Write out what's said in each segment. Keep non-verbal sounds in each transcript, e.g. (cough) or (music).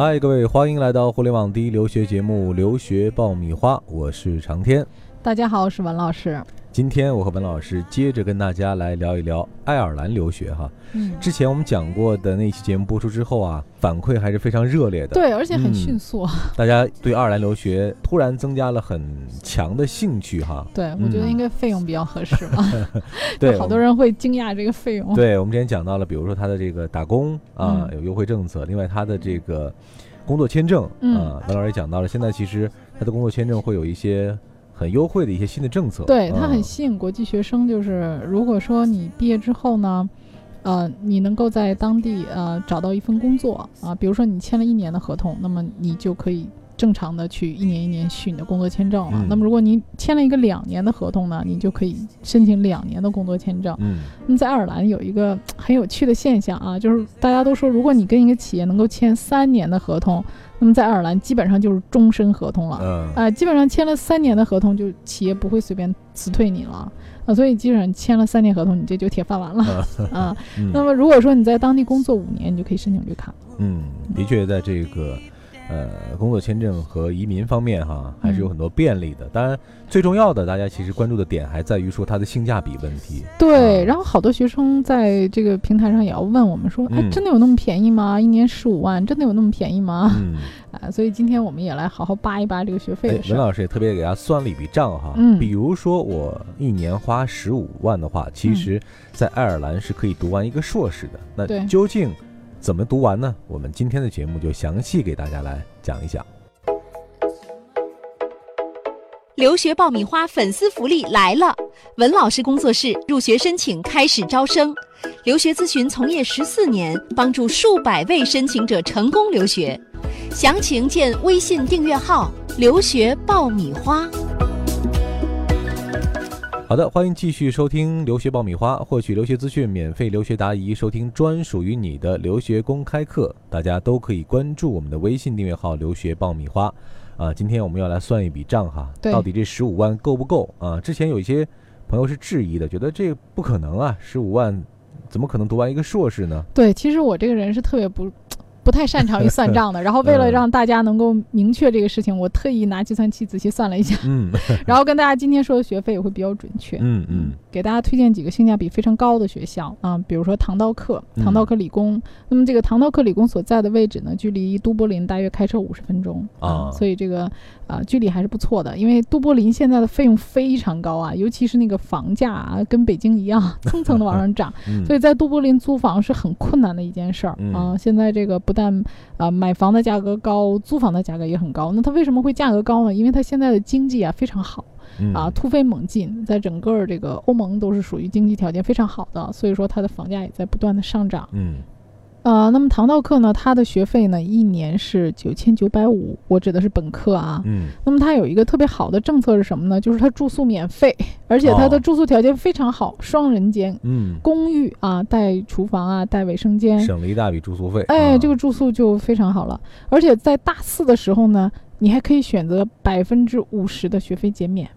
嗨，各位，欢迎来到互联网第一留学节目《留学爆米花》，我是长天。大家好，我是文老师。今天我和文老师接着跟大家来聊一聊爱尔兰留学哈。嗯，之前我们讲过的那期节目播出之后啊，反馈还是非常热烈的。对，而且很迅速。大家对爱尔兰留学突然增加了很强的兴趣哈。对，我觉得应该费用比较合适吧。(laughs) (laughs) 对，好多人会惊讶这个费用。对，我们之前讲到了，比如说他的这个打工啊有优惠政策，另外他的这个工作签证啊，文老师也讲到了，现在其实他的工作签证会有一些。很优惠的一些新的政策，对它很吸引国际学生。就是如果说你毕业之后呢，呃，你能够在当地呃找到一份工作啊，比如说你签了一年的合同，那么你就可以正常的去一年一年续你的工作签证了。那么如果您签了一个两年的合同呢，你就可以申请两年的工作签证。嗯，那么在爱尔兰有一个很有趣的现象啊，就是大家都说，如果你跟一个企业能够签三年的合同。那么在爱尔兰基本上就是终身合同了，嗯，啊，基本上签了三年的合同，就企业不会随便辞退你了，啊，所以基本上签了三年合同，你这就铁饭碗了，(laughs) 啊，那么如果说你在当地工作五年，你就可以申请绿卡。嗯，的确，在这个。呃，工作签证和移民方面哈，还是有很多便利的。当然，最重要的，大家其实关注的点还在于说它的性价比问题。对，然后好多学生在这个平台上也要问我们说，哎，真的有那么便宜吗？一年十五万，真的有那么便宜吗？嗯，(laughs) 啊，所以今天我们也来好好扒一扒这个学费的事。文老师也特别给大家算了一笔账哈，嗯，比如说我一年花十五万的话，其实在爱尔兰是可以读完一个硕士的。那究竟？怎么读完呢？我们今天的节目就详细给大家来讲一讲。留学爆米花粉丝福利来了！文老师工作室入学申请开始招生，留学咨询从业十四年，帮助数百位申请者成功留学。详情见微信订阅号“留学爆米花”。好的，欢迎继续收听留学爆米花，获取留学资讯，免费留学答疑，收听专属于你的留学公开课。大家都可以关注我们的微信订阅号“留学爆米花”。啊，今天我们要来算一笔账哈，到底这十五万够不够啊？之前有一些朋友是质疑的，觉得这不可能啊，十五万怎么可能读完一个硕士呢？对，其实我这个人是特别不。不太擅长于算账的，(laughs) 然后为了让大家能够明确这个事情，我特意拿计算器仔细算了一下，嗯，(laughs) 然后跟大家今天说的学费也会比较准确，嗯嗯，给大家推荐几个性价比非常高的学校啊，比如说唐道克，唐道克理工，那么这个唐道克理工所在的位置呢，距离都柏林大约开车五十分钟啊，所以这个啊距离还是不错的，因为都柏林现在的费用非常高啊，尤其是那个房价啊，跟北京一样 (laughs) 蹭蹭的往上涨，所以在都柏林租房是很困难的一件事儿啊，现在这个不但啊，买房的价格高，租房的价格也很高。那它为什么会价格高呢？因为它现在的经济啊非常好，啊突飞猛进，在整个这个欧盟都是属于经济条件非常好的，所以说它的房价也在不断的上涨。嗯。呃，那么唐道课呢，它的学费呢，一年是九千九百五，我指的是本科啊。嗯。那么它有一个特别好的政策是什么呢？就是它住宿免费，而且它的住宿条件非常好，双人间，嗯，公寓啊，带厨房啊，带卫生间，省了一大笔住宿费。哎，这个住宿就非常好了。而且在大四的时候呢，你还可以选择百分之五十的学费减免，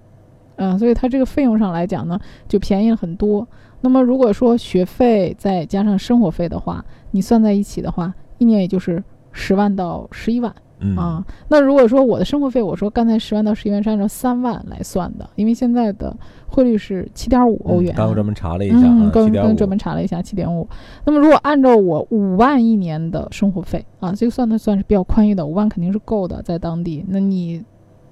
嗯，所以它这个费用上来讲呢，就便宜了很多。那么如果说学费再加上生活费的话，你算在一起的话，一年也就是十万到十一万啊。那如果说我的生活费，我说刚才十万到十一万是按照三万来算的，因为现在的汇率是七点五欧元。刚刚专门查了一下嗯，刚刚专门查了一下七点五。那么如果按照我五万一年的生活费啊，这个算的算是比较宽裕的，五万肯定是够的，在当地。那你。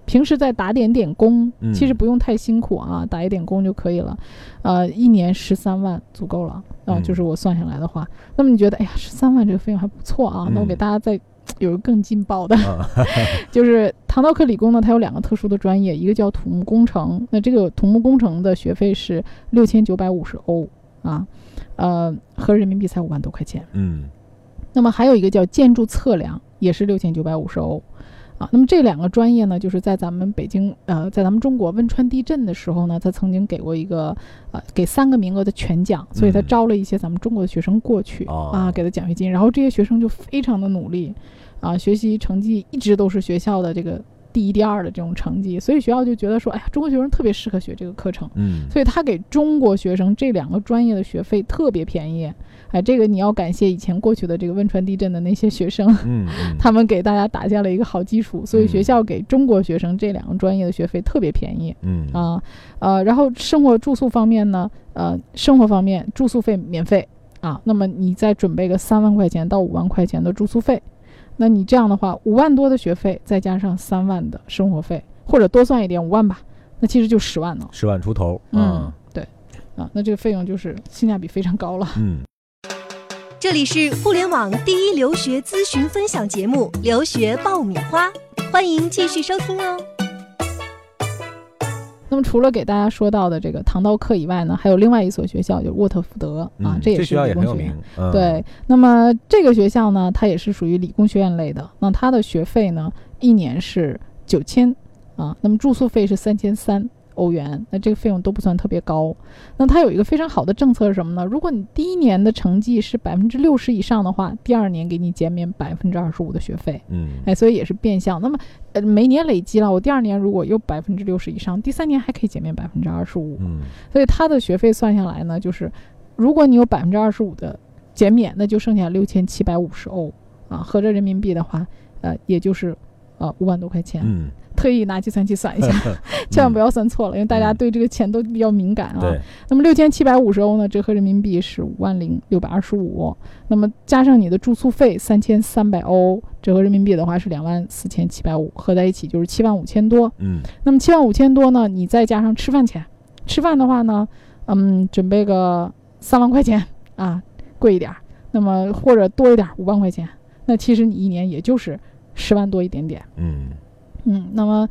平时再打点点工，其实不用太辛苦啊，打一点工就可以了。呃，一年十三万足够了啊，就是我算下来的话。那么你觉得，哎呀，十三万这个费用还不错啊？那我给大家再有个更劲爆的，(laughs) 就是唐道克理工呢，它有两个特殊的专业，一个叫土木工程。那这个土木工程的学费是六千九百五十欧啊，呃，合人民币才五万多块钱。嗯。那么还有一个叫建筑测量，也是六千九百五十欧。啊，那么这两个专业呢，就是在咱们北京，呃，在咱们中国汶川地震的时候呢，他曾经给过一个，呃，给三个名额的全奖，所以他招了一些咱们中国的学生过去啊，给他奖学金，然后这些学生就非常的努力，啊，学习成绩一直都是学校的这个第一、第二的这种成绩，所以学校就觉得说，哎呀，中国学生特别适合学这个课程，嗯，所以他给中国学生这两个专业的学费特别便宜，哎，这个你要感谢以前过去的这个汶川地震的那些学生，嗯，(laughs) 他们给大家打下了一个好基础，所以学校给中国学生这两个专业的学费特别便宜，嗯。啊，呃，然后生活住宿方面呢，呃，生活方面住宿费免费啊，那么你再准备个三万块钱到五万块钱的住宿费。那你这样的话，五万多的学费，再加上三万的生活费，或者多算一点五万吧，那其实就十万了。十万出头，嗯，对，啊，那这个费用就是性价比非常高了。嗯，这里是互联网第一留学咨询分享节目《留学爆米花》，欢迎继续收听哦。那么除了给大家说到的这个唐道课以外呢，还有另外一所学校，就是沃特福德啊，这也是理工学院。对，那么这个学校呢，它也是属于理工学院类的。那它的学费呢，一年是九千啊，那么住宿费是三千三。欧元，那这个费用都不算特别高。那它有一个非常好的政策是什么呢？如果你第一年的成绩是百分之六十以上的话，第二年给你减免百分之二十五的学费。嗯，哎，所以也是变相。那么，呃，每年累积了，我第二年如果有百分之六十以上，第三年还可以减免百分之二十五。嗯，所以它的学费算下来呢，就是如果你有百分之二十五的减免，那就剩下六千七百五十欧啊，合着人民币的话，呃，也就是呃五万多块钱。嗯。特意拿计算器算一下，(laughs) 千万不要算错了，因为大家对这个钱都比较敏感啊。那么六千七百五十欧呢，折合人民币是五万零六百二十五。那么加上你的住宿费三千三百欧，折合人民币的话是两万四千七百五，合在一起就是七万五千多。嗯。那么七万五千多呢，你再加上吃饭钱，吃饭的话呢，嗯，准备个三万块钱啊，贵一点。那么或者多一点五万块钱，那其实你一年也就是十万多一点点。嗯。嗯，那么，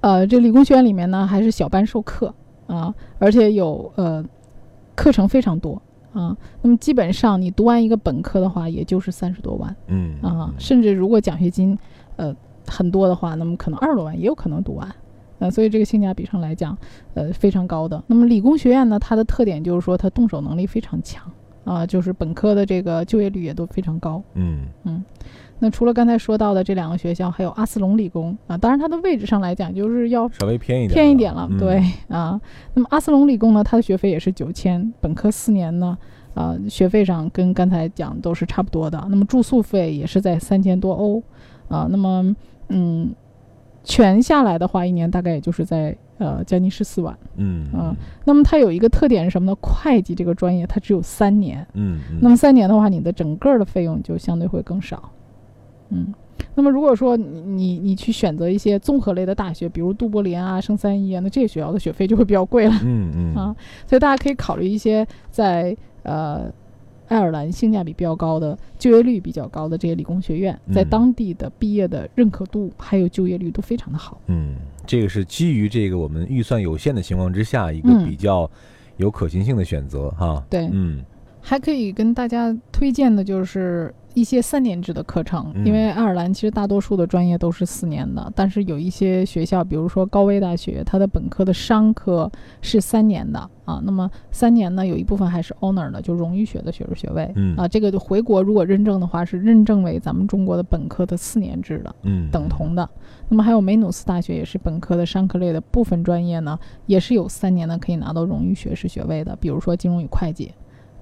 呃，这理工学院里面呢，还是小班授课啊，而且有呃，课程非常多啊。那么基本上你读完一个本科的话，也就是三十多万，嗯啊，甚至如果奖学金呃很多的话，那么可能二十多万也有可能读完，呃，所以这个性价比上来讲，呃，非常高的。那么理工学院呢，它的特点就是说它动手能力非常强啊，就是本科的这个就业率也都非常高，嗯嗯。那除了刚才说到的这两个学校，还有阿斯隆理工啊，当然它的位置上来讲就是要稍微偏一点，偏一点了，对啊。那么阿斯隆理工呢，它的学费也是九千，本科四年呢，啊，学费上跟刚才讲都是差不多的。那么住宿费也是在三千多欧啊。那么嗯，全下来的话，一年大概也就是在呃将近十四万，嗯啊。那么它有一个特点是什么呢？会计这个专业它只有三年，嗯，那么三年的话，你的整个的费用就相对会更少。嗯，那么如果说你你你去选择一些综合类的大学，比如杜柏林啊、圣三一啊，那这些学校的学费就会比较贵了。嗯嗯啊，所以大家可以考虑一些在呃爱尔兰性价比比较高的、就业率比较高的这些理工学院，在当地的毕业的认可度还有就业率都非常的好。嗯，这个是基于这个我们预算有限的情况之下一个比较有可行性的选择哈。对，嗯，还可以跟大家推荐的就是。一些三年制的课程，因为爱尔兰其实大多数的专业都是四年的，但是有一些学校，比如说高威大学，它的本科的商科是三年的啊。那么三年呢，有一部分还是 honor 的，就荣誉学的学士学位啊。这个就回国如果认证的话，是认证为咱们中国的本科的四年制的，嗯，等同的。那么还有梅努斯大学也是本科的商科类的部分专业呢，也是有三年的可以拿到荣誉学士学位的，比如说金融与会计。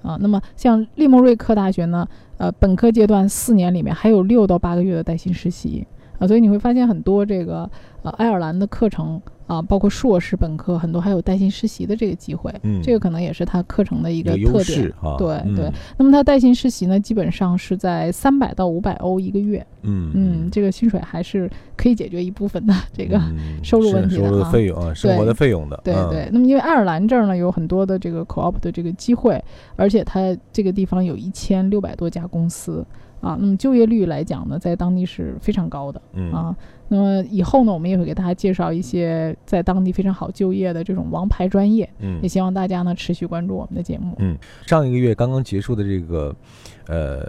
啊，那么像利莫瑞克大学呢，呃，本科阶段四年里面还有六到八个月的带薪实习啊，所以你会发现很多这个呃爱尔兰的课程。啊，包括硕士、本科很多还有带薪实习的这个机会，嗯，这个可能也是它课程的一个特点啊。对对，那么它带薪实习呢，基本上是在三百到五百欧一个月，嗯嗯，这个薪水还是可以解决一部分的这个 (laughs) 收入问题的收入费用啊，生活的费用的。对对，那么因为爱尔兰这儿呢有很多的这个 co-op 的这个机会，而且它这个地方有一千六百多家公司。啊，那么就业率来讲呢，在当地是非常高的，嗯。啊，那么以后呢，我们也会给大家介绍一些在当地非常好就业的这种王牌专业，嗯，也希望大家呢持续关注我们的节目，嗯，上一个月刚刚结束的这个，呃，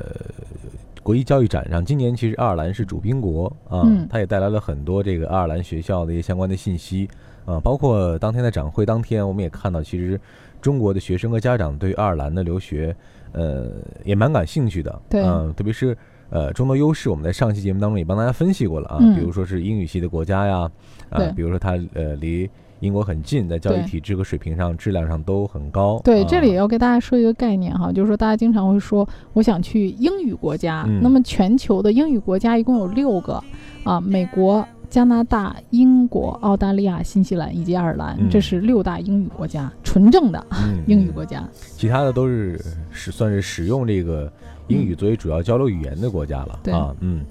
国际教育展上，今年其实爱尔兰是主宾国啊，它也带来了很多这个爱尔兰学校的一些相关的信息啊，包括当天的展会当天，我们也看到，其实中国的学生和家长对爱尔兰的留学。呃，也蛮感兴趣的，对，嗯，特别是呃众多优势，我们在上期节目当中也帮大家分析过了啊，比如说是英语系的国家呀，啊，比如说它呃离。英国很近，在教育体制和水平上、质量上都很高。对，这里也要给大家说一个概念哈，就是说大家经常会说，我想去英语国家。那么全球的英语国家一共有六个啊，美国、加拿大、英国、澳大利亚、新西兰以及爱尔兰，这是六大英语国家，纯正的 (laughs) 英语国家。其他的都是是算是使用这个英语作为主要交流语言的国家了啊，嗯。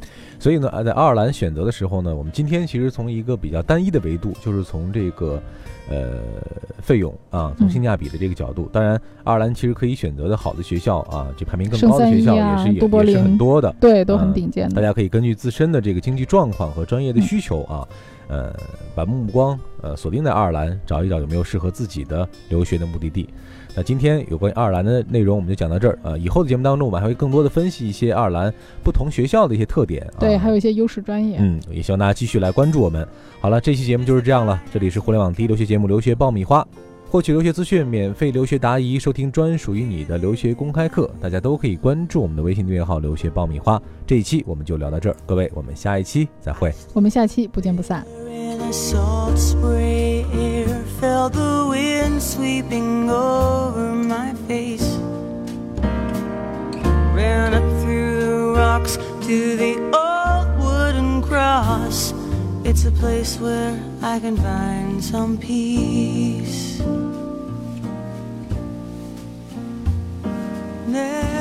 所以呢，在爱尔兰选择的时候呢，我们今天其实从一个比较单一的维度，就是从这个，呃，费用啊，从性价比的这个角度。当然，爱尔兰其实可以选择的好的学校啊，就排名更高的学校也是也也是很多的，对，都很顶尖的。大家可以根据自身的这个经济状况和专业的需求啊，呃，把目光呃锁定在爱尔兰，找一找有没有适合自己的留学的目的地。那今天有关于爱尔兰的内容，我们就讲到这儿啊。以后的节目当中，我们还会更多的分析一些爱尔兰不同学校的一些特点，啊对，还有一些优势专业。嗯，也希望大家继续来关注我们。好了，这期节目就是这样了。这里是互联网第一留学节目《留学爆米花》，获取留学资讯、免费留学答疑、收听专属于你的留学公开课，大家都可以关注我们的微信订阅号“留学爆米花”。这一期我们就聊到这儿，各位，我们下一期再会。我们下期不见不散。Felt the wind sweeping over my face. Ran up through the rocks to the old wooden cross. It's a place where I can find some peace. There